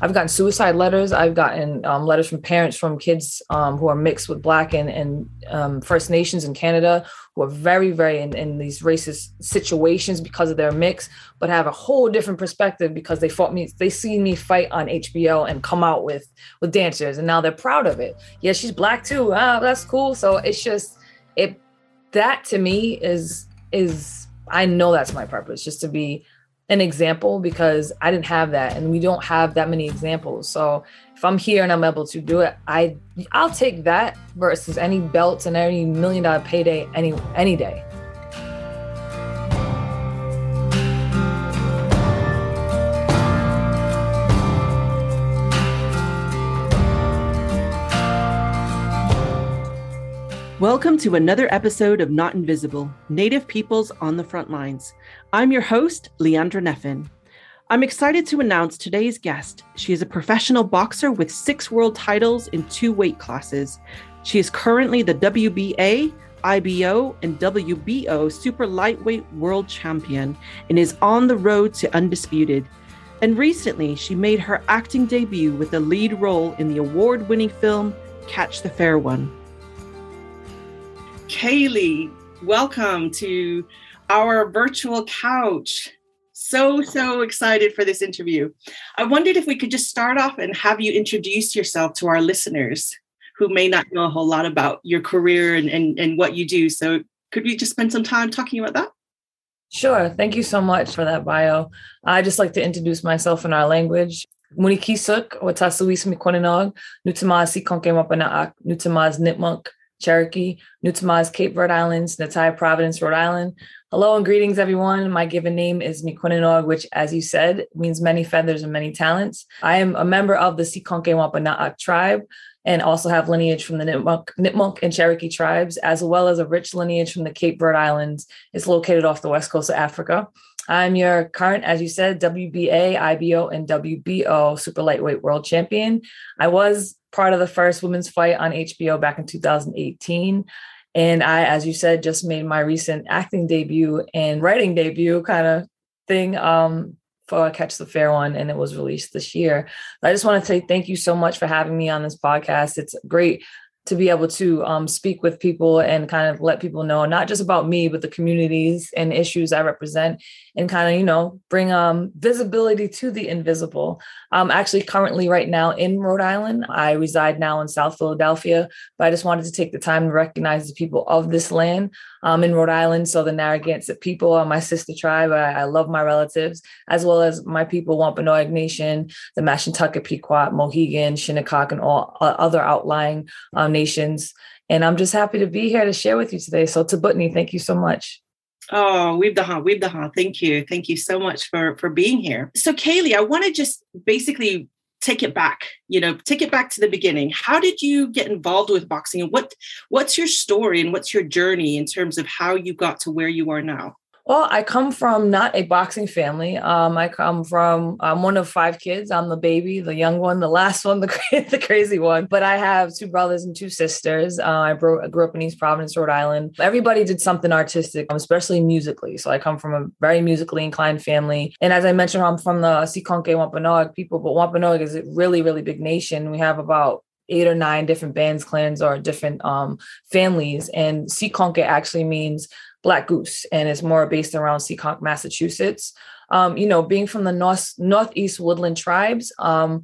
I've gotten suicide letters. I've gotten um, letters from parents from kids um, who are mixed with Black and, and um, First Nations in Canada who are very, very in, in, these racist situations because of their mix, but have a whole different perspective because they fought me. They see me fight on HBO and come out with with dancers, and now they're proud of it. Yeah, she's Black too. Ah, that's cool. So it's just it. That to me is is I know that's my purpose, just to be an example because I didn't have that and we don't have that many examples. So if I'm here and I'm able to do it, I I'll take that versus any belts and any million dollar payday any any day. Welcome to another episode of Not Invisible Native Peoples on the Front Lines. I'm your host, Leandra Neffin. I'm excited to announce today's guest. She is a professional boxer with six world titles in two weight classes. She is currently the WBA, IBO, and WBO super lightweight world champion and is on the road to undisputed. And recently, she made her acting debut with a lead role in the award winning film Catch the Fair One. Kali, welcome to our virtual couch. So, so excited for this interview. I wondered if we could just start off and have you introduce yourself to our listeners who may not know a whole lot about your career and, and, and what you do. So, could we just spend some time talking about that? Sure. Thank you so much for that bio. I just like to introduce myself in our language. Munikisuk, Watasuis Mikoninog, Nutamas Sikonke Mapanaak, Nutamas Cherokee, Nutamas, Cape Verde Islands, Natai, Providence, Rhode Island. Hello and greetings, everyone. My given name is Mikwinanog, which, as you said, means many feathers and many talents. I am a member of the Seaconke Wampanoag tribe and also have lineage from the Nipmuc, Nipmuc and Cherokee tribes, as well as a rich lineage from the Cape Verde Islands. It's located off the west coast of Africa. I'm your current, as you said, WBA, IBO, and WBO super lightweight world champion. I was part of the first women's fight on HBO back in 2018. And I, as you said, just made my recent acting debut and writing debut kind of thing um, for Catch the Fair One, and it was released this year. I just want to say thank you so much for having me on this podcast. It's great to be able to um, speak with people and kind of let people know not just about me but the communities and issues i represent and kind of you know bring um, visibility to the invisible. I'm actually currently right now in rhode island. I reside now in south philadelphia but i just wanted to take the time to recognize the people of this land um, in rhode island so the narragansett people are my sister tribe. I, I love my relatives as well as my people wampanoag nation the mashantucket pequot mohegan shinnecock and all uh, other outlying um, nations. And i'm just happy to be here to share with you today. So tabutni thank you so much. Oh, we've the we've the Thank you. Thank you so much for for being here. So Kali, I want to just basically take it back, you know, take it back to the beginning. How did you get involved with boxing and what what's your story and what's your journey in terms of how you got to where you are now? Well, I come from not a boxing family. Um, I come from I'm one of five kids. I'm the baby, the young one, the last one, the the crazy one. But I have two brothers and two sisters. Uh, I, I grew up in East Providence, Rhode Island. Everybody did something artistic, especially musically. So I come from a very musically inclined family. And as I mentioned, I'm from the Seaconke Wampanoag people, but Wampanoag is a really, really big nation. We have about eight or nine different bands, clans, or different um, families. And Seaconke actually means Black Goose, and it's more based around Seekonk, Massachusetts. Um, you know, being from the north northeast woodland tribes, um,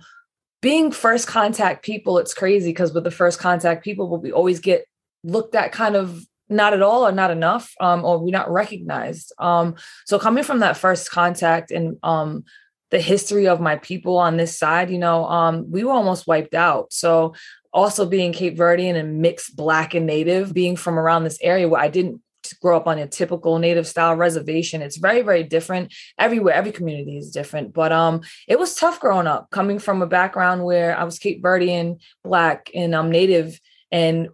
being first contact people, it's crazy because with the first contact people, we always get looked at kind of not at all or not enough, um, or we're not recognized. Um, so coming from that first contact and um, the history of my people on this side, you know, um, we were almost wiped out. So also being Cape Verdean and mixed black and native, being from around this area where I didn't grow up on a typical native style reservation. It's very, very different everywhere. Every community is different. But um, it was tough growing up, coming from a background where I was Cape Verdean, black, and I'm native, and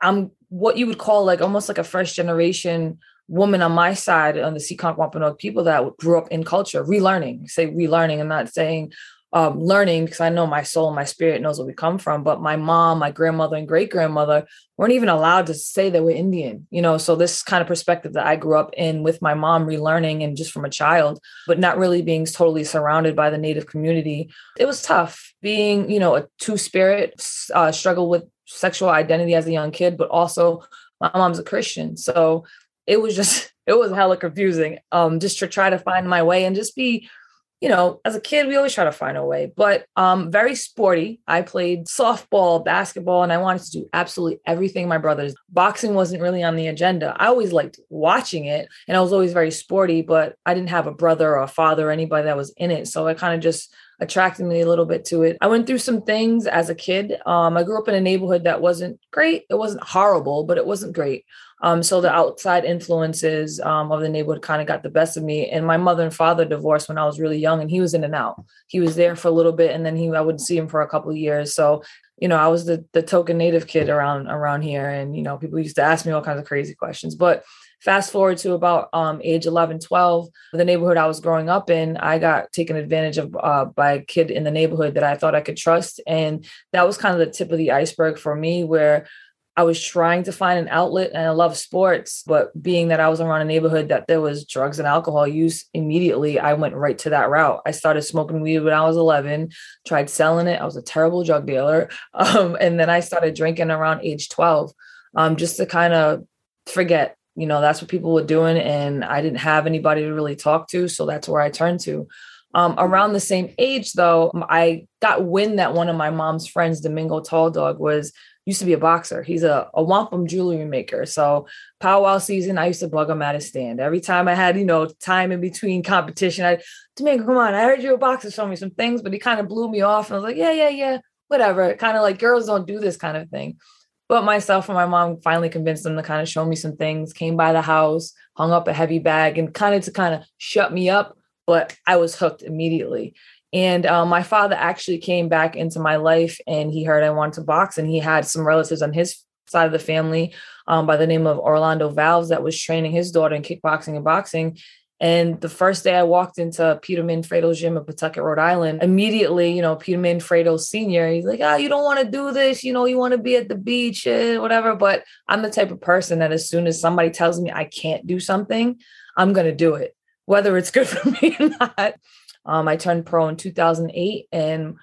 I'm what you would call like almost like a first generation woman on my side on the Seekonk Wampanoag people that grew up in culture, relearning, say relearning, I'm not saying um, learning because I know my soul and my spirit knows where we come from. But my mom, my grandmother, and great grandmother weren't even allowed to say they were Indian, you know. So this kind of perspective that I grew up in with my mom relearning and just from a child, but not really being totally surrounded by the native community. It was tough being, you know, a two spirit, uh, struggle with sexual identity as a young kid, but also my mom's a Christian. So it was just, it was hella confusing um, just to try to find my way and just be you know, as a kid, we always try to find a way, but um, very sporty. I played softball, basketball, and I wanted to do absolutely everything my brothers. Boxing wasn't really on the agenda. I always liked watching it, and I was always very sporty, but I didn't have a brother or a father or anybody that was in it. So I kind of just attracted me a little bit to it. I went through some things as a kid. Um, I grew up in a neighborhood that wasn't great. It wasn't horrible, but it wasn't great. Um, so the outside influences um, of the neighborhood kind of got the best of me. And my mother and father divorced when I was really young, and he was in and out. He was there for a little bit, and then he I wouldn't see him for a couple of years. So you know, I was the the token native kid around around here, and you know, people used to ask me all kinds of crazy questions. But fast forward to about um, age 11 12 the neighborhood i was growing up in i got taken advantage of uh, by a kid in the neighborhood that i thought i could trust and that was kind of the tip of the iceberg for me where I was trying to find an outlet and I love sports, but being that I was around a neighborhood that there was drugs and alcohol use, immediately I went right to that route. I started smoking weed when I was 11, tried selling it. I was a terrible drug dealer. Um, and then I started drinking around age 12 um, just to kind of forget, you know, that's what people were doing. And I didn't have anybody to really talk to. So that's where I turned to. Um, around the same age, though, I got wind that one of my mom's friends, Domingo Tall Dog, was used to be a boxer. He's a, a wampum jewelry maker. So powwow season, I used to bug him at his stand. Every time I had, you know, time in between competition, I Domingo, come on, I heard you're a boxer, show me some things, but he kind of blew me off. And I was like, yeah, yeah, yeah, whatever. Kind of like girls don't do this kind of thing. But myself and my mom finally convinced him to kind of show me some things, came by the house, hung up a heavy bag, and kind of to kind of shut me up. But I was hooked immediately. And um, my father actually came back into my life and he heard I wanted to box. And he had some relatives on his side of the family um, by the name of Orlando Valves that was training his daughter in kickboxing and boxing. And the first day I walked into Peter Manfredo's gym in Pawtucket, Rhode Island, immediately, you know, Peter Manfredo Sr., he's like, oh, you don't want to do this. You know, you want to be at the beach, eh, whatever. But I'm the type of person that as soon as somebody tells me I can't do something, I'm going to do it, whether it's good for me or not. Um, I turned pro in 2008, and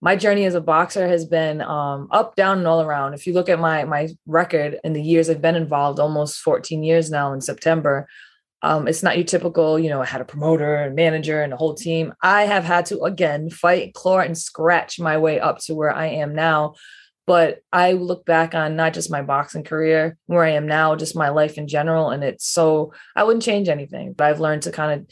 my journey as a boxer has been um, up, down, and all around. If you look at my my record in the years I've been involved, almost 14 years now in September, um, it's not your typical, you know, I had a promoter and manager and a whole team. I have had to again fight, claw, and scratch my way up to where I am now. But I look back on not just my boxing career, where I am now, just my life in general. And it's so I wouldn't change anything. But I've learned to kind of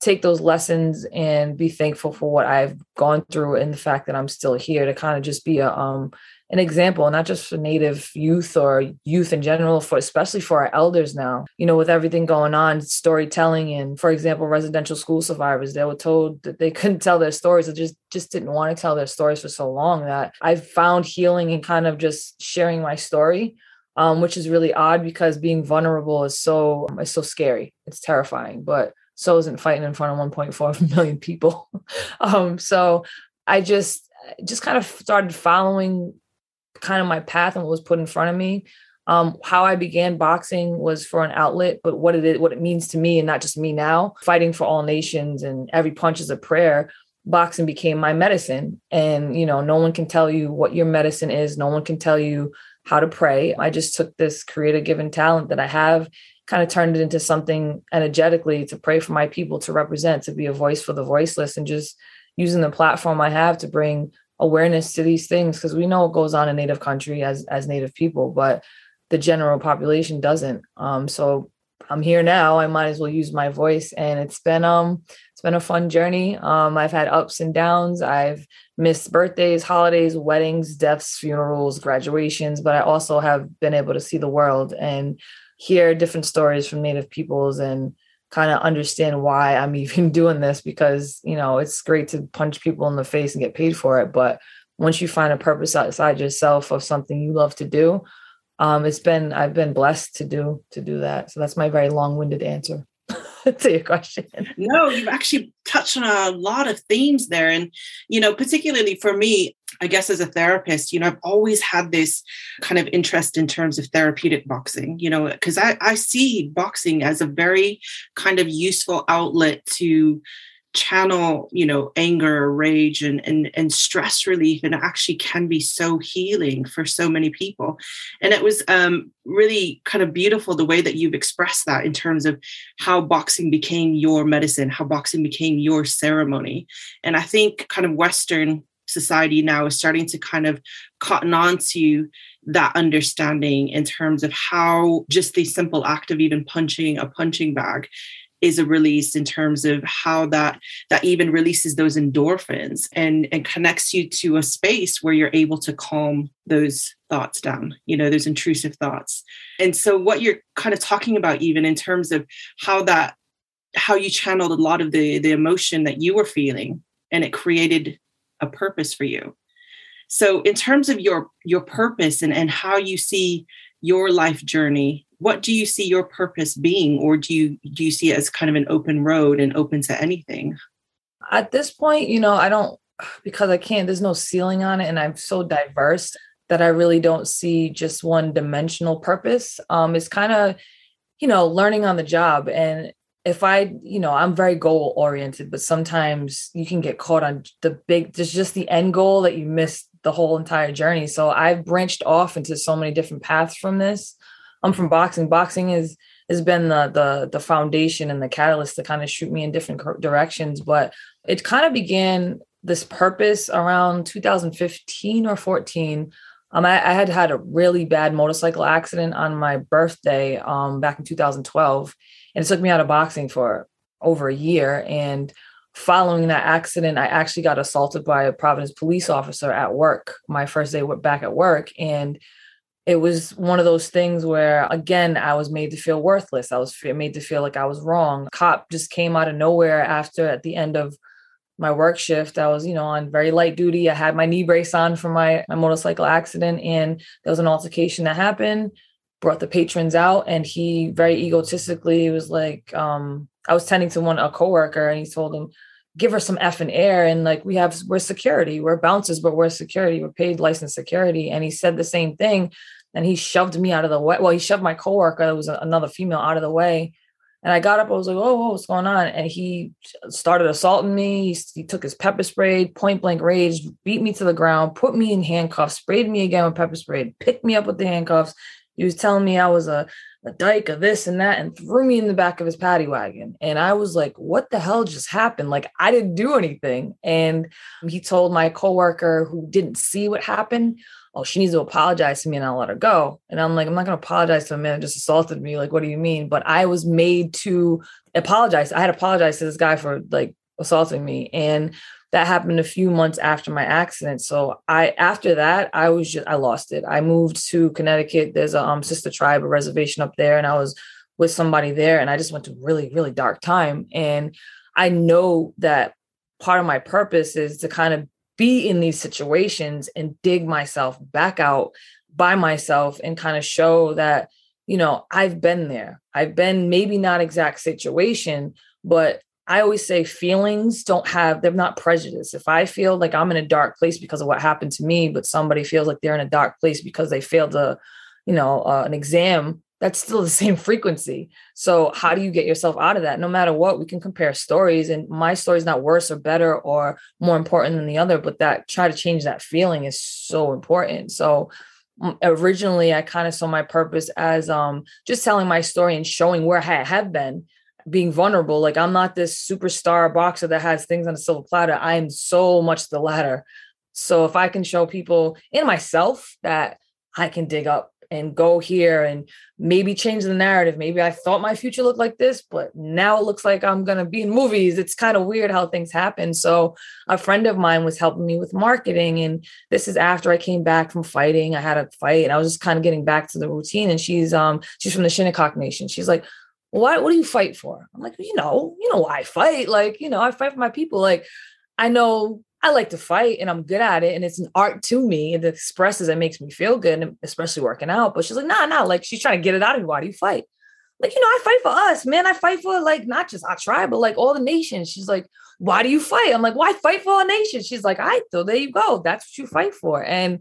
take those lessons and be thankful for what I've gone through and the fact that I'm still here to kind of just be a um an example, not just for Native youth or youth in general, for especially for our elders now. You know, with everything going on, storytelling and, for example, residential school survivors, they were told that they couldn't tell their stories. They just just didn't want to tell their stories for so long that I've found healing and kind of just sharing my story. Um, which is really odd because being vulnerable is so is so scary. It's terrifying. But so isn't fighting in front of 1.4 million people. um, so I just just kind of started following kind of my path and what was put in front of me. Um, how I began boxing was for an outlet, but what it is, what it means to me, and not just me now, fighting for all nations and every punch is a prayer. Boxing became my medicine, and you know, no one can tell you what your medicine is. No one can tell you how to pray. I just took this creative given talent that I have kind of turned it into something energetically to pray for my people to represent to be a voice for the voiceless and just using the platform i have to bring awareness to these things because we know what goes on in native country as as native people but the general population doesn't. Um so i'm here now i might as well use my voice and it's been um it's been a fun journey. Um i've had ups and downs i've missed birthdays holidays weddings deaths funerals graduations but i also have been able to see the world and hear different stories from native peoples and kind of understand why I'm even doing this because, you know, it's great to punch people in the face and get paid for it. But once you find a purpose outside yourself of something you love to do, um, it's been I've been blessed to do to do that. So that's my very long-winded answer. to your question. No, you've actually touched on a lot of themes there. And, you know, particularly for me, I guess as a therapist, you know, I've always had this kind of interest in terms of therapeutic boxing, you know, because I, I see boxing as a very kind of useful outlet to channel you know anger rage and, and and stress relief and it actually can be so healing for so many people. And it was um really kind of beautiful the way that you've expressed that in terms of how boxing became your medicine how boxing became your ceremony. And i think kind of western society now is starting to kind of cotton on to that understanding in terms of how just the simple act of even punching a punching bag is a release in terms of how that that even releases those endorphins and and connects you to a space where you're able to calm those thoughts down you know those intrusive thoughts. And so what you're kind of talking about even in terms of how that how you channeled a lot of the the emotion that you were feeling and it created a purpose for you. So in terms of your your purpose and and how you see your life journey what do you see your purpose being? Or do you do you see it as kind of an open road and open to anything? At this point you know i don't because i can't there's no ceiling on it and i'm so diverse that i really don't see just one dimensional purpose. Um it's kind of you know learning on the job and if i you know i'm very goal oriented but sometimes you can get caught on the big there's just the end goal that you miss the whole entire journey so i've branched off into so many different paths from this I'm from boxing. Boxing is has been the the the foundation and the catalyst to kind of shoot me in different directions. But it kind of began this purpose around 2015 or 14. Um, I, I, had had a really bad motorcycle accident on my birthday um, back in 2012, and it took me out of boxing for over a year. And following that accident, I actually got assaulted by a Providence police officer at work. My first day back at work, and it was one of those things where again i was made to feel worthless i was made to feel like i was wrong cop just came out of nowhere after at the end of my work shift i was you know on very light duty i had my knee brace on for my, my motorcycle accident and there was an altercation that happened brought the patrons out and he very egotistically was like um i was tending to one a coworker and he told him give her some F and air. And like we have, we're security, we're bouncers, but we're security, we're paid licensed security. And he said the same thing and he shoved me out of the way. Well, he shoved my coworker, that was another female, out of the way. And I got up, I was like, oh, what's going on? And he started assaulting me. He, he, took his pepper spray, point blank rage, beat me to the ground, put me in handcuffs, sprayed me again with pepper spray, picked me up with the handcuffs. He was telling me I was a, a dyke of this and that and threw me in the back of his paddy wagon. And I was like, what the hell just happened? Like, I didn't do anything. And he told my coworker who didn't see what happened, oh, she needs to apologize to me and I'll let her go. And I'm like, I'm not going to apologize to a man that just assaulted me. Like, what do you mean? But I was made to apologize. I had apologized to this guy for like assaulting me. And that happened a few months after my accident. So I, after that, I was just, I lost it. I moved to Connecticut. There's a um, sister tribe, a reservation up there. And I was with somebody there and I just went to really, really dark time. And I know that part of my purpose is to kind of be in these situations and dig myself back out by myself and kind of show that you know i've been there i've been maybe not exact situation but i always say feelings don't have they're not prejudice if i feel like i'm in a dark place because of what happened to me but somebody feels like they're in a dark place because they failed a you know uh, an exam that's still the same frequency. So how do you get yourself out of that? No matter what, we can compare stories and my story is not worse or better or more important than the other, but that try to change that feeling is so important. So originally I kind of saw my purpose as um just telling my story and showing where I have been being vulnerable. Like I'm not this superstar boxer that has things on a silver platter. I am so much the latter. So if I can show people in myself that I can dig up and go here and maybe change the narrative. Maybe I thought my future looked like this, but now it looks like I'm going to be in movies. It's kind of weird how things happen. So, a friend of mine was helping me with marketing. And this is after I came back from fighting. I had a fight and I was just kind of getting back to the routine. And she's, um, she's from the Shinnecock Nation. She's like, why, what do you fight for? I'm like, you know, you know why I fight. Like, you know, I fight for my people. Like, I know I like to fight and I'm good at it. And it's an art to me. It expresses, it makes me feel good, especially working out. But she's like, nah, nah, like she's trying to get it out of me. Why do you fight? like, you know, I fight for us, man. I fight for like not just our tribe, but like all the nations. She's like, why do you fight? I'm like, why fight for a nation? She's like, right, so there you go. That's what you fight for. And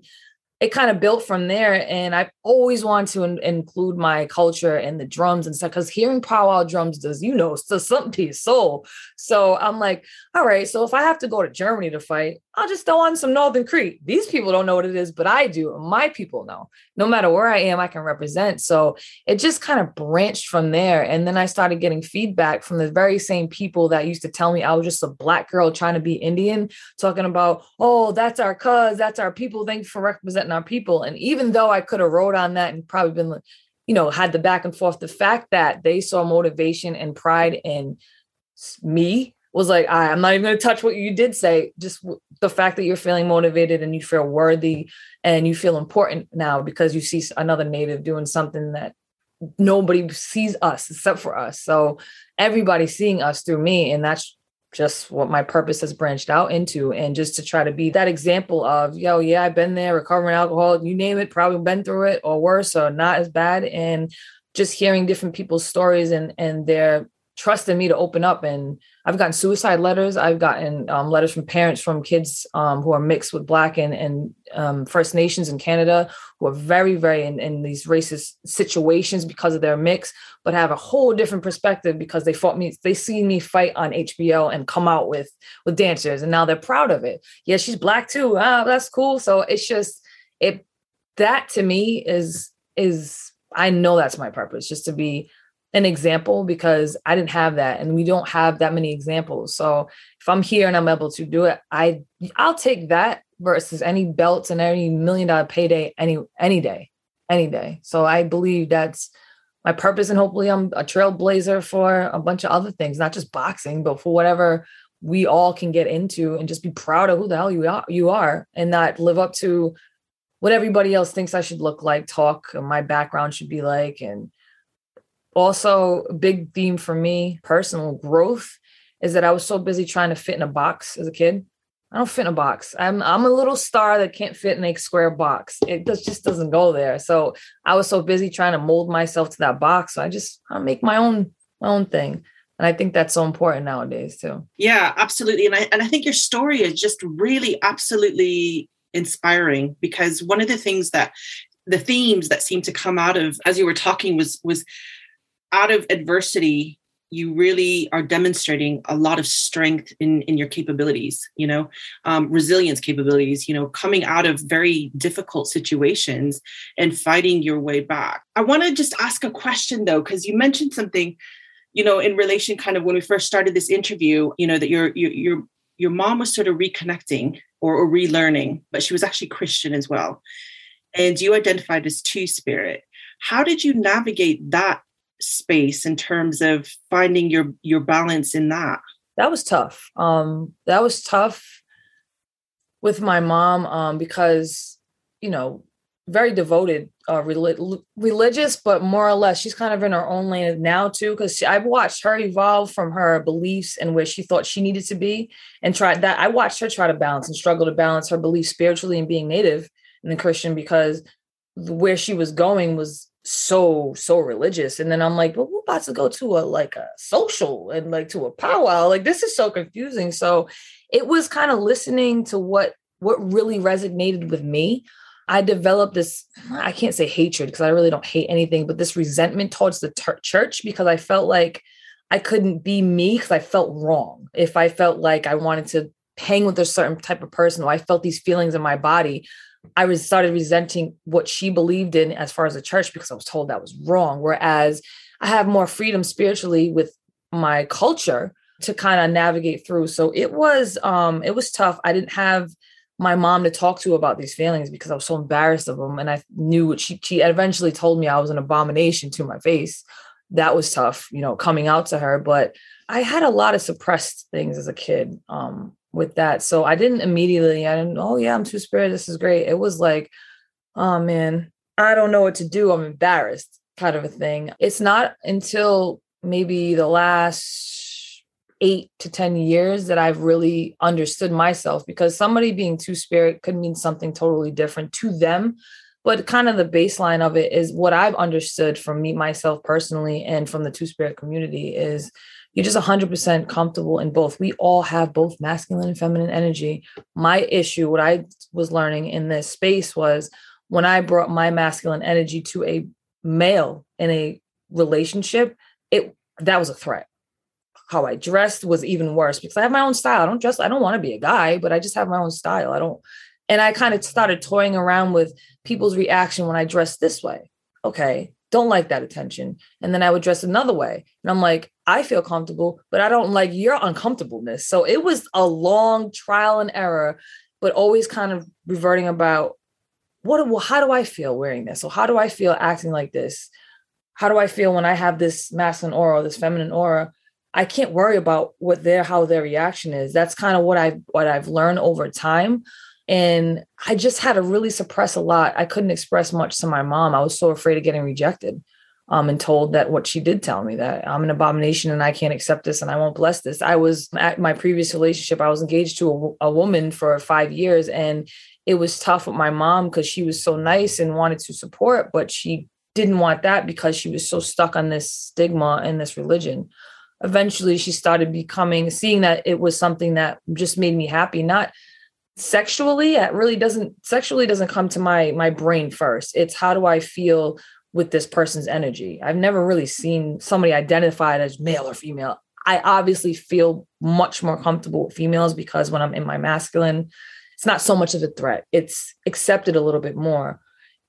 it kind of built from there. And I've always wanted to in- include my culture and the drums and stuff because hearing powwow drums does, you know, something to your soul. So I'm like, all right, so if I have to go to Germany to fight, I'll just throw on some Northern Cree. These people don't know what it is, but I do. My people know. No matter where I am, I can represent. So it just kind of branched from there. And then I started getting feedback from the very same people that used to tell me I was just a black girl trying to be Indian, talking about, oh, that's our cuz, that's our people. Thank you for representing our people. And even though I could have wrote on that and probably been, you know, had the back and forth, the fact that they saw motivation and pride in me was like, I'm not even going to touch what you did say. Just the fact that you're feeling motivated and you feel worthy and you feel important now because you see another native doing something that nobody sees us except for us. So everybody's seeing us through me. And that's just what my purpose has branched out into. And just to try to be that example of, yo, yeah, I've been there, recovering alcohol, you name it, probably been through it or worse or not as bad. And just hearing different people's stories and and their trust in me to open up and I've gotten suicide letters. I've gotten um, letters from parents from kids um, who are mixed with Black and, and um, First Nations in Canada who are very, very in, in, these racist situations because of their mix, but have a whole different perspective because they fought me. They see me fight on HBO and come out with with dancers, and now they're proud of it. Yeah, she's Black too. Ah, that's cool. So it's just it. That to me is is I know that's my purpose, just to be an example because I didn't have that and we don't have that many examples. So if I'm here and I'm able to do it, I I'll take that versus any belts and any million dollar payday any any day, any day. So I believe that's my purpose and hopefully I'm a trailblazer for a bunch of other things, not just boxing, but for whatever we all can get into and just be proud of who the hell you are you are and not live up to what everybody else thinks I should look like, talk, my background should be like and also, a big theme for me, personal growth, is that I was so busy trying to fit in a box as a kid. I don't fit in a box. I'm I'm a little star that can't fit in a square box. It does, just doesn't go there. So I was so busy trying to mold myself to that box. So I just I make my own my own thing. And I think that's so important nowadays too. Yeah, absolutely. And I and I think your story is just really absolutely inspiring because one of the things that the themes that seem to come out of as you were talking was was out of adversity you really are demonstrating a lot of strength in in your capabilities you know um, resilience capabilities you know coming out of very difficult situations and fighting your way back. I want to just ask a question though because you mentioned something you know in relation kind of when we first started this interview you know that your your your, your mom was sort of reconnecting or, or relearning but she was actually christian as well. And you identified as two spirit how did you navigate that space in terms of finding your your balance in that. That was tough. Um that was tough with my mom um because you know very devoted uh relig- religious but more or less she's kind of in her own lane now too because i've watched her evolve from her beliefs and where she thought she needed to be and tried that i watched her try to balance and struggle to balance her beliefs spiritually and being native and christian because where she was going was so so religious and then i'm like well we're about to go to a like a social and like to a powwow? Like this is so confusing. So it was kind of listening to what what really resonated with me. I developed this i can't say hatred because i really don't hate anything but this resentment towards the ter- church because i felt like i couldn't be me because i felt wrong. If i felt like i wanted to hang with a certain type of person or i felt these feelings in my body I was started resenting what she believed in as far as the church because I was told that was wrong. Whereas I have more freedom spiritually with my culture to kind of navigate through. So it was um it was tough. I didn't have my mom to talk to about these feelings because I was so embarrassed of them. And I knew what she she eventually told me I was an abomination to my face. That was tough, you know, coming out to her. But I had a lot of suppressed things as a kid. Um, with that. So I didn't immediately, I didn't, oh yeah, I'm two spirit. This is great. It was like, oh man, I don't know what to do. I'm embarrassed kind of a thing. It's not until maybe the last eight to 10 years that I've really understood myself because somebody being two spirit could mean something totally different to them but kind of the baseline of it is what I've understood from me myself personally and from the two spirit community is you're just 100% comfortable in both. We all have both masculine and feminine energy. My issue, what I was learning in this space was when I brought my masculine energy to a male in a relationship, it that was a threat. How I dressed was even worse because I have my own style. I don't dress, I don't want to be a guy, but I just have my own style. I don't, and I kind of started toying around with people's reaction when I dressed this way. Okay, don't like that attention. And then I would dress another way. And I'm like, I feel comfortable, but I don't like your uncomfortableness. So it was a long trial and error, but always kind of reverting about what how do I feel wearing this? So how do I feel acting like this? How do I feel when I have this masculine aura, this feminine aura? I can't worry about what their how their reaction is. That's kind of what I've what I've learned over time. And I just had to really suppress a lot. I couldn't express much to my mom. I was so afraid of getting rejected um, and told that what she did tell me that I'm an abomination and I can't accept this and I won't bless this. I was at my previous relationship, I was engaged to a, a woman for five years and it was tough with my mom because she was so nice and wanted to support, but she didn't want that because she was so stuck on this stigma and this religion. Eventually, she started becoming, seeing that it was something that just made me happy, not sexually it really doesn't sexually doesn't come to my my brain first it's how do i feel with this person's energy. I've never really seen somebody identified as male or female. I obviously feel much more comfortable with females because when i'm in my masculine it's not so much of a threat. It's accepted a little bit more.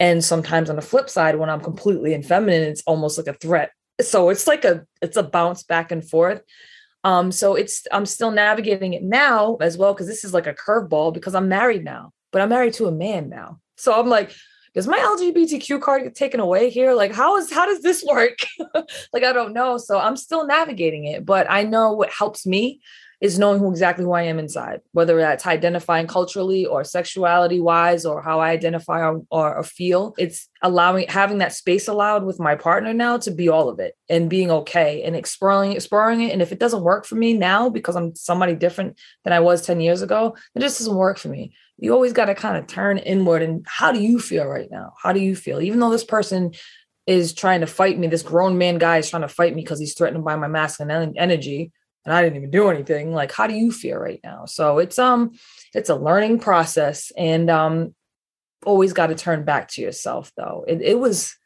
And sometimes on the flip side when i'm completely in feminine it's almost like a threat. So it's like a it's a bounce back and forth. Um, so it's I'm still navigating it now as well because this is like a curveball because I'm married now, but I'm married to a man now. So I'm like, does my LGBTQ card taken away here? Like, how is how does this work? like, I don't know. So I'm still navigating it, but I know what helps me is knowing who exactly who I am inside, whether that's identifying culturally or sexuality wise or how I identify or, or, feel. It's allowing having that space allowed with my partner now to be all of it and being okay and exploring exploring it. And if it doesn't work for me now because I'm somebody different than I was 10 years ago, it just doesn't work for me. You always got to kind of turn inward and how do you feel right now? How do you feel? Even though this person is trying to fight me, this grown man guy is trying to fight me because he's threatened by my masculine energy and I didn't even do anything. Like, how do you feel right now? So it's um it's a learning process and um always got to turn back to yourself though. It it was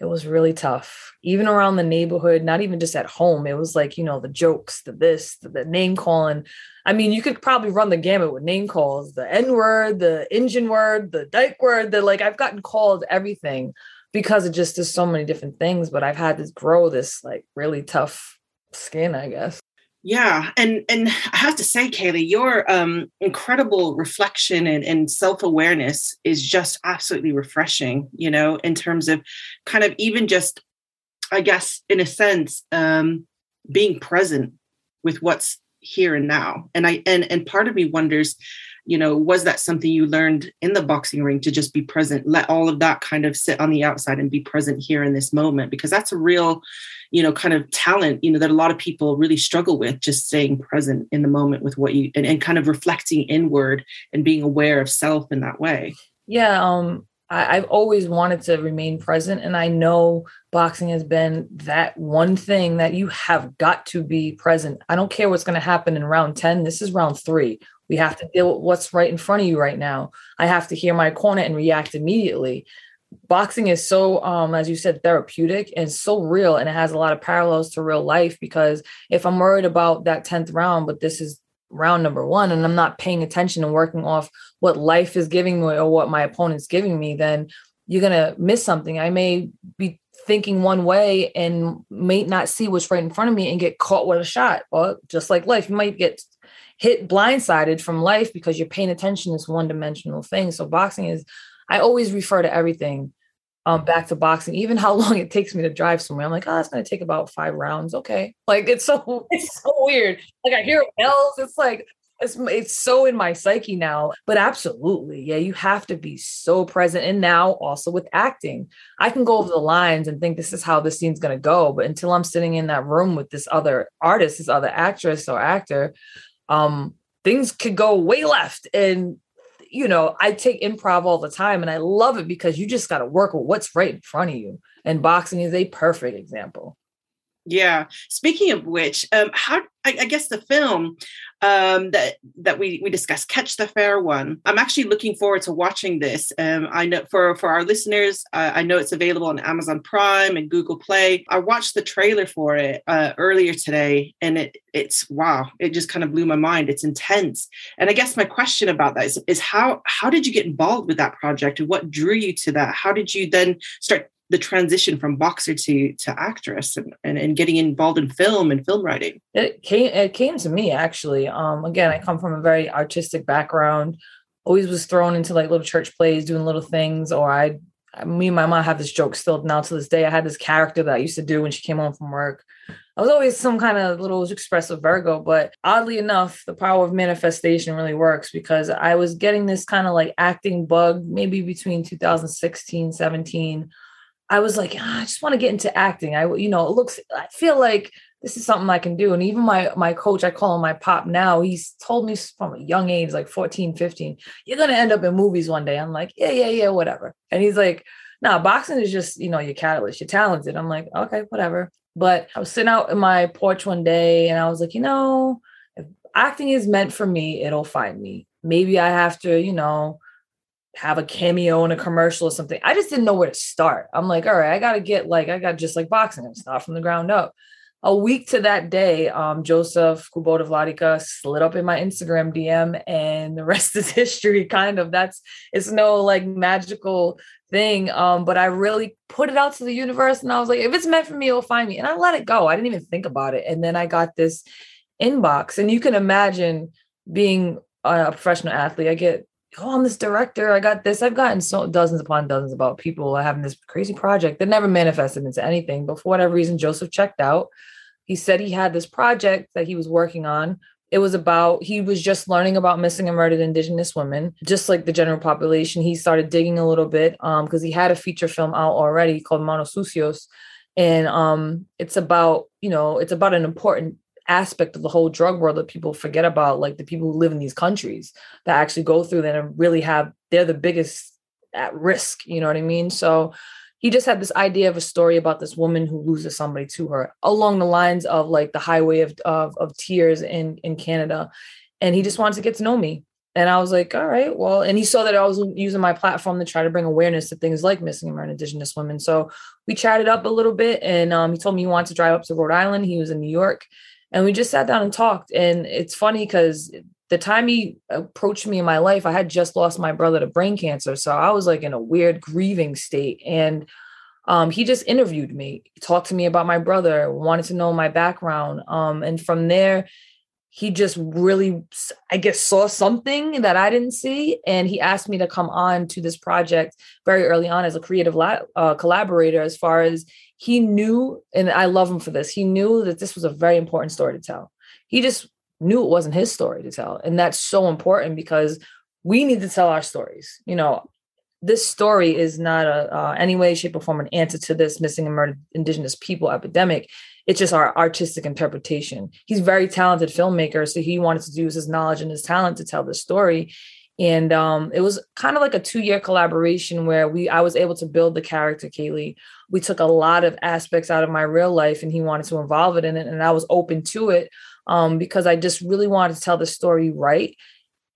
it was really tough. Even around the neighborhood, not even just at home. It was like, you know, the jokes, the this, the, the name calling. I mean, you could probably run the gamut with name calls, the N word, the engine word, the dyke word, the like I've gotten called everything because it just is so many different things. But I've had to grow this like really tough skin, I guess. Yeah, and and I have to say, Kali, your um, incredible reflection and, and self awareness is just absolutely refreshing. You know, in terms of kind of even just, I guess, in a sense, um, being present with what's here and now. And I and and part of me wonders, you know, was that something you learned in the boxing ring to just be present, let all of that kind of sit on the outside and be present here in this moment? Because that's a real, you know, kind of talent, you know, that a lot of people really struggle with just staying present in the moment with what you and, and kind of reflecting inward and being aware of self in that way. Yeah. Um, I, have always wanted to remain present. And I know boxing has been that one thing that you have got to be present. I don't care what's going to happen in round 10. This is round three. We have to deal with what's right in front of you right now. I have to hear my corner and react immediately. Boxing is so, um, as you said, therapeutic and so real, and it has a lot of parallels to real life. Because if I'm worried about that tenth round, but this is round number one, and I'm not paying attention and working off what life is giving me or what my opponent's giving me, then you're gonna miss something. I may be thinking one way and may not see what's right in front of me and get caught with a shot. Or just like life, you might get hit blindsided from life because you're paying attention to this one dimensional thing. So boxing is, I always refer to everything um, back to boxing, even how long it takes me to drive somewhere. I'm like, oh, it's going to take about five rounds. Okay. Like it's so, it's so weird. Like I hear bells. It's like, it's, it's so in my psyche now, but absolutely. Yeah. You have to be so present. And now also with acting, I can go over the lines and think this is how this scene's going to go. But until I'm sitting in that room with this other artist, this other actress or actor, um, things could go way left and you know, I take improv all the time and I love it because you just got to work with what's right in front of you. And boxing is a perfect example. Yeah. Speaking of which, um, how I, I guess the film um, that that we we discussed, Catch the Fair One. I'm actually looking forward to watching this. Um, I know for for our listeners, I know it's available on Amazon Prime and Google Play. I watched the trailer for it uh, earlier today, and it it's wow, it just kind of blew my mind. It's intense, and I guess my question about that is is how how did you get involved with that project, and what drew you to that? How did you then start the transition from boxer to to actress and, and, and getting involved in film and film writing. It came it came to me actually. Um again i come from a very artistic background. Always was thrown into like little church plays doing little things or i me and my mom have this joke still now to this day. I had this character that i used to do when she came home from work. I was always some kind of little expressive virgo but oddly enough the power of manifestation really works because i was getting this kind of like acting bug maybe between 2016 17 I was like, ah, I just want to get into acting. I, you know, it looks, I feel like this is something I can do. And even my, my coach, I call him my pop now, he's told me from a young age, like 14, 15, you're going to end up in movies one day. I'm like, yeah, yeah, yeah, whatever. And he's like, nah, boxing is just, you know, your catalyst, you're talented. I'm like, okay, whatever. But I was sitting out in my porch one day and I was like, you know, if acting is meant for me, it'll find me. Maybe I have to, you know, have a cameo in a commercial or something. I just didn't know where to start. I'm like, all right, I got to get like, I got just like boxing and start from the ground up. A week to that day, um, Josef Kubota Wladyka slid up in my Instagram DM, and the rest is history. Kind of. That's it's no like magical thing. Um, but I really put it out to the universe, and I was like, if it's meant for me, it'll find me. And I let it go. I didn't even think about it. And then I got this inbox, and you can imagine being a professional athlete. I get oh, I'm this director. I got this. I've gotten so dozens upon dozens about people having this crazy project that never manifested into anything. But for whatever reason, Josef checked out. He said he had this project that he was working on. It was about, he was just learning about missing and murdered Indigenous women, just like the general population. He started digging a little bit because um, he had a feature film out already called Manos Sucias. And um, it's about, you know, it's about an important aspect of the whole drug world that people forget about, like the people who live in these countries that actually go through that and really have, they're the biggest at risk. You know what I mean? So he just had this idea of a story about this woman who loses somebody to her along the lines of like the highway of, of, of tears in, in Canada. And he just wanted to get to know me. And I was like, all right, well, and he saw that I was using my platform to try to bring awareness to things like missing and murdered Indigenous women. So we chatted up a little bit and um, he told me he wanted to drive up to Rhode Island. He was in New York and we just sat down and talked and it's funny because the time he approached me in my life i had just lost my brother to brain cancer so i was like in a weird grieving state and um, he just interviewed me talked to me about my brother wanted to know my background um, and from there he just really i guess saw something that i didn't see and he asked me to come on to this project very early on as a creative uh, collaborator as far as he knew, and I love him for this, he knew that this was a very important story to tell. He just knew it wasn't his story to tell. And that's so important because we need to tell our stories. You know, this story is not a uh, any way, shape, or form an answer to this missing and murdered Indigenous people epidemic. It's just our artistic interpretation. He's very talented filmmaker, so he wanted to use his knowledge and his talent to tell this story and um, it was kind of like a two-year collaboration where we I was able to build the character Kaylee. We took a lot of aspects out of my real life, and he wanted to involve it in it, and I was open to it um, because I just really wanted to tell the story right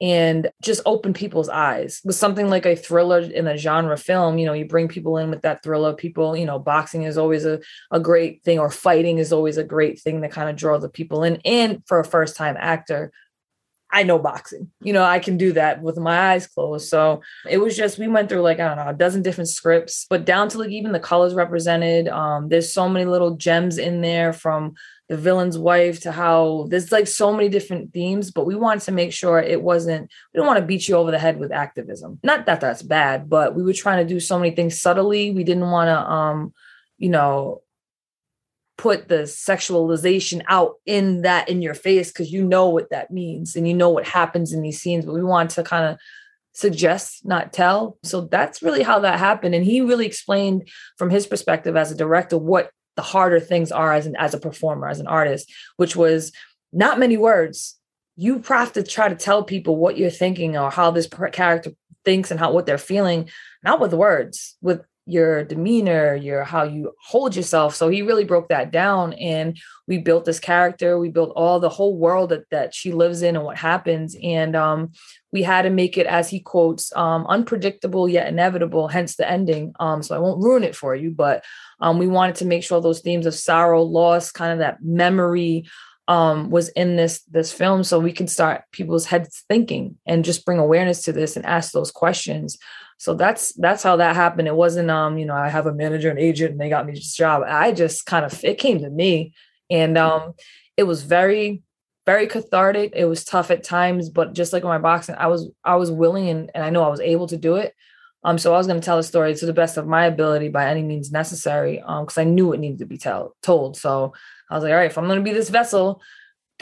and just open people's eyes. With something like a thriller in a genre film you know you bring people in with that thriller people you know boxing is always a, a great thing or fighting is always a great thing to kind of draw the people in. And for a first time actor I know boxing. You know, I can do that with my eyes closed. So it was just we went through like I don't know a dozen different scripts, but down to like even the colors represented. Um, there's so many little gems in there from the villain's wife to how there's like so many different themes. But we wanted to make sure it wasn't. We don't want to beat you over the head with activism. Not that that's bad, but we were trying to do so many things subtly. We didn't want to, um, you know, put the sexualization out in that in your face because you know what that means and you know what happens in these scenes but we want to kind of suggest not tell. So that's really how that happened. And he really explained from his perspective as a director what the harder things are as an as a performer as an artist which was not many words. You have to try to tell people what you're thinking or how this character thinks and how what they're feeling, not with words, with your demeanor, your how you hold yourself. So he really broke that down and we built this character, we built all the whole world that, that she lives in and what happens. And um, we had to make it as he quotes, um, unpredictable yet inevitable, hence the ending. Um, so I won't ruin it for you, but um, we wanted to make sure those themes of sorrow, loss, kind of that memory um, was in this this film so we can start people's heads thinking and just bring awareness to this and ask those questions. So that's that's how that happened. It wasn't um you know i have a manager and agent and they got me this job. I just kind of it came to me. And um it was very very cathartic. It was tough at times but just like in my boxing i was i was willing and, and i know i was able to do it um so i was going to tell a story to the best of my ability by any means necessary um because i knew it needed to be tell, told so i was like all right if i'm going to be this vessel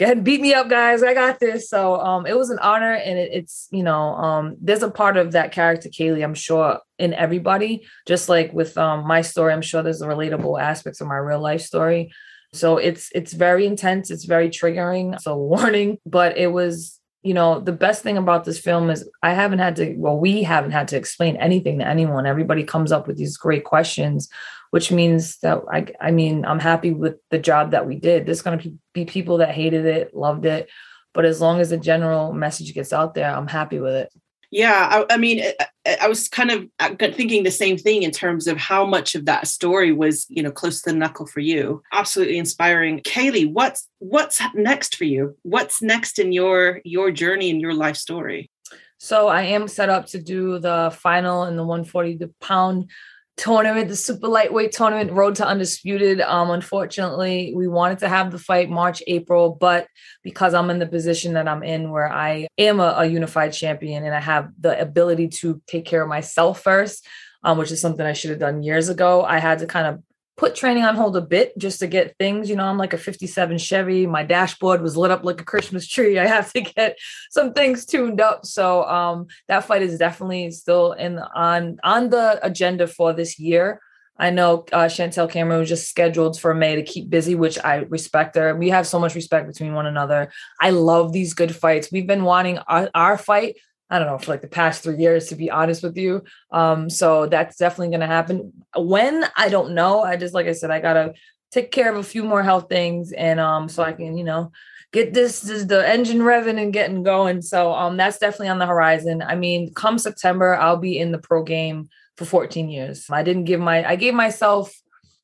go ahead and beat me up, guys. I got this. So um, it was an honor, and it, it's you know um, there's a part of that character, Kaylee. I'm sure in everybody, just like with um, my story, I'm sure there's a relatable aspects of my real life story. So it's it's very intense. It's very triggering. So warning, but it was you know the best thing about this film is I haven't had to. Well, we haven't had to explain anything to anyone. Everybody comes up with these great questions which means that I, I mean, I'm happy with the job that we did. There's going to be people that hated it, loved it, but as long as the general message gets out there, I'm happy with it. Yeah, I, I mean, I, I, was kind of uh, thinking the same thing in terms of how much of that story was, you know, close to the knuckle for you. Absolutely inspiring. Kali, what's what's next for you? What's next in your your journey and your life story? So I am set up to do the final in the 140 pound tournament, the super lightweight tournament, Road to Undisputed. Um, unfortunately, we wanted to have the fight March, April, but because I'm in the position that I'm in where I am a, a unified champion and I have the ability to take care of myself first, um, which is something I should have done years ago, I had to kind of put training on hold a bit just to get things. You know, I'm like a 57 Chevy. My dashboard was lit up like a Christmas tree. I have to get some things tuned up. So um, that fight is definitely still in on on the agenda for this year. I know uh, Chantelle Cameron was just scheduled for May to keep busy, which I respect her. We have so much respect between one another. I love these good fights. We've been wanting our, our fight I don't know, for like the past three years, to be honest with you. Um, so that's definitely going to happen. When I don't know. I just, like I said, I got to take care of a few more health things. And um, so I can, you know, get this, this the engine revving and getting going. So um, that's definitely on the horizon. I mean, come September, I'll be in the pro game for 14 years. I didn't give my, I gave myself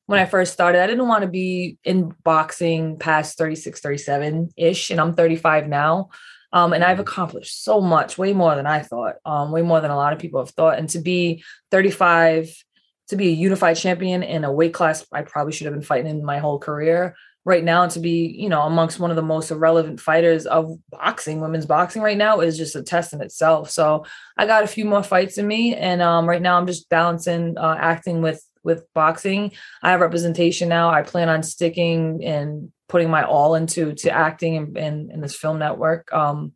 when I first started, I didn't want to be in boxing past 36, 37 ish. And I'm 35 now. Um, and I've accomplished so much, way more than I thought, um, way more than a lot of people have thought. And to be 35, to be a unified champion in a weight class I probably should have been fighting in my whole career right now, and to be, you know, amongst one of the most irrelevant fighters of boxing, women's boxing right now is just a test in itself. So I got a few more fights in me, and um, right now I'm just balancing uh, acting with with boxing. I have representation now. I plan on sticking and putting my all into to acting and in, in, this film network. Um,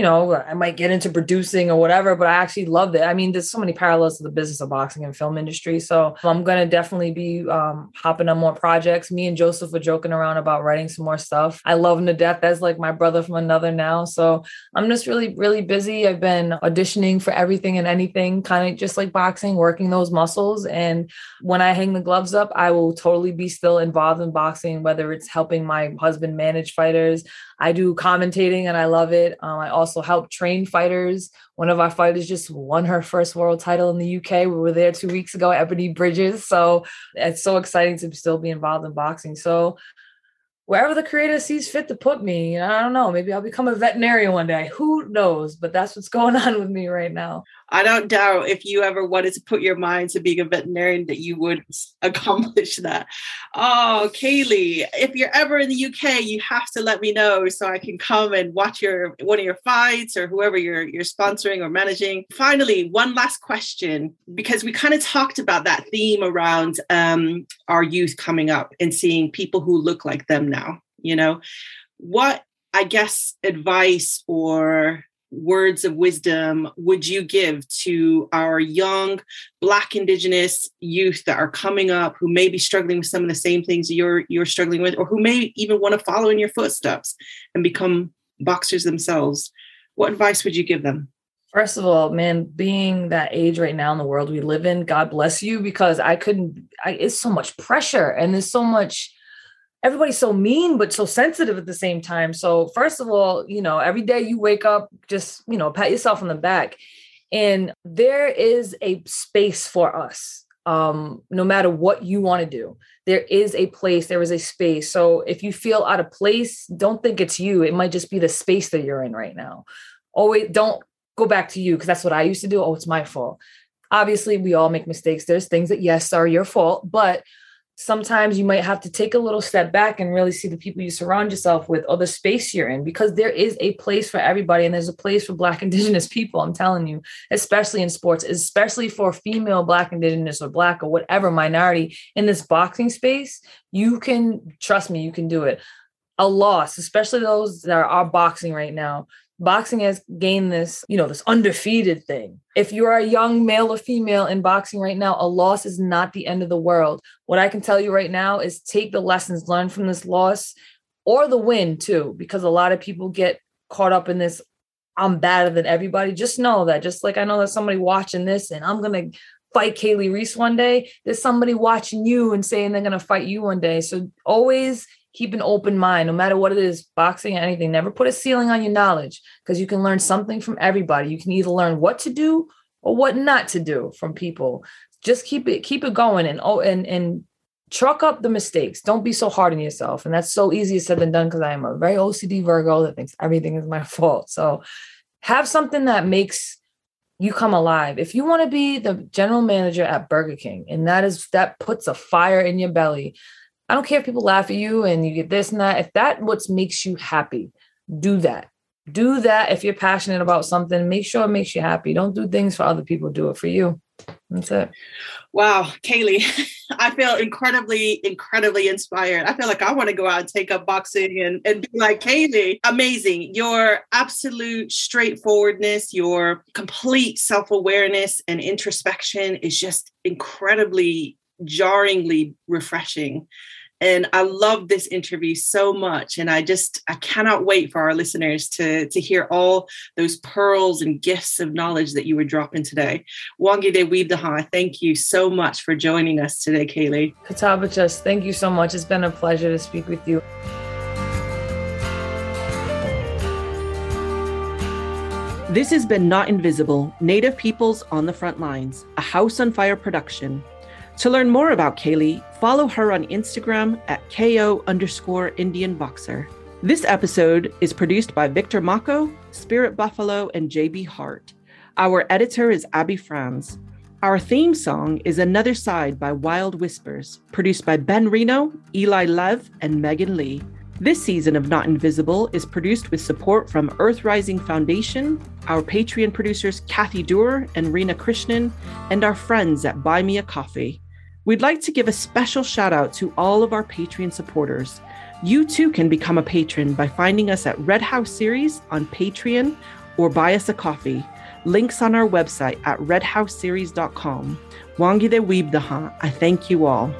you know, I might get into producing or whatever, but I actually loved it. I mean, there's so many parallels to the business of boxing and film industry. So I'm going to definitely be um, hopping on more projects. Me and Josef were joking around about writing some more stuff. I love him to death. That's like my brother from another now. So I'm just really, really busy. I've been auditioning for everything and anything, kind of just like boxing, working those muscles. And when I hang the gloves up, I will totally be still involved in boxing, whether it's helping my husband manage fighters. I do commentating and I love it. Um, I also help train fighters. One of our fighters just won her first world title in the UK. We were there two weeks ago, Ebony Bridges. So it's so exciting to still be involved in boxing. So wherever the creator sees fit to put me, I don't know, maybe I'll become a veterinarian one day. Who knows? But that's what's going on with me right now. I don't doubt if you ever wanted to put your mind to being a veterinarian that you would accomplish that. Oh, Kali, if you're ever in the UK, you have to let me know so I can come and watch your one of your fights or whoever you're you're sponsoring or managing. Finally, one last question because we kind of talked about that theme around um, our youth coming up and seeing people who look like them now now you know what i guess advice or words of wisdom would you give to our young black indigenous youth that are coming up who may be struggling with some of the same things you're you're struggling with or who may even want to follow in your footsteps and become boxers themselves, what advice would you give them? First of all, man, being that age right now in the world we live in, God bless you because I couldn't, I, it's so much pressure and there's so much, everybody's so mean, but so sensitive at the same time. So, first of all, you know, every day you wake up, just, you know, pat yourself on the back. And there is a space for us, um, no matter what you want to do. There is a place, there is a space. So, if you feel out of place, don't think it's you. It might just be the space that you're in right now. Always don't go back to you because that's what I used to do. Oh, it's my fault. Obviously, we all make mistakes. There's things that, yes, are your fault, but sometimes you might have to take a little step back and really see the people you surround yourself with or the space you're in because there is a place for everybody and there's a place for black indigenous people i'm telling you especially in sports especially for female black indigenous or black or whatever minority in this boxing space you can trust me you can do it. A loss especially those that are boxing right now boxing has gained this, you know, this undefeated thing. If you're a young male or female in boxing right now, a loss is not the end of the world. What I can tell you right now is take the lessons learned from this loss or the win too, because a lot of people get caught up in this. I'm better than everybody. Just know that, just like I know that somebody watching this and I'm to fight Kali Reis one day, there's somebody watching you and saying they're to fight you one day. So always keep an open mind no matter what it is boxing or anything never put a ceiling on your knowledge because you can learn something from everybody. You can either learn what to do or what not to do from people. Just keep it keep it going and oh and and truck up the mistakes. Don't be so hard on yourself and that's so easier said than done because i am a very ocd virgo that thinks everything is my fault. So have something that makes you come alive. If you want to be the general manager at burger king and that is that puts a fire in your belly I don't care if people laugh at you and you get this and that. If that what makes you happy, do that. Do that if you're passionate about something. Make sure it makes you happy. Don't do things for other people. Do it for you. That's it. Wow, Kali, I feel incredibly, incredibly inspired. I feel like I want to go out and take up boxing and, and be like Kali. Amazing. Your absolute straightforwardness, your complete self awareness and introspection is just incredibly, jarringly refreshing. And I love this interview so much. And I just, I cannot wait for our listeners to, to hear all those pearls and gifts of knowledge that you were dropping today. Wangide Weebdaha, thank you so much for joining us today, Kali. Katabachas, thank you so much. It's been a pleasure to speak with you. This has been Not Invisible Native Peoples on the Front Lines, a House on Fire production. To learn more about Kali, follow her on Instagram at KO underscore Indian Boxer. This episode is produced by Victor Mako, Spirit Buffalo, and JB Hart. Our editor is Abby Franz. Our theme song is Another Side by Wild Whispers, produced by Ben Reno, Eli Lev, and Megan Lee. This season of Not Invisible is produced with support from Earth Rising Foundation, our Patreon producers Kathy Doer and Rena Krishnan, and our friends at Buy Me a Coffee. We'd like to give a special shout out to all of our Patreon supporters. You too can become a patron by finding us at Red House Series on Patreon or buy us a coffee. Links on our website at redhouseseries.com. Wangi de Weebdaha, I thank you all.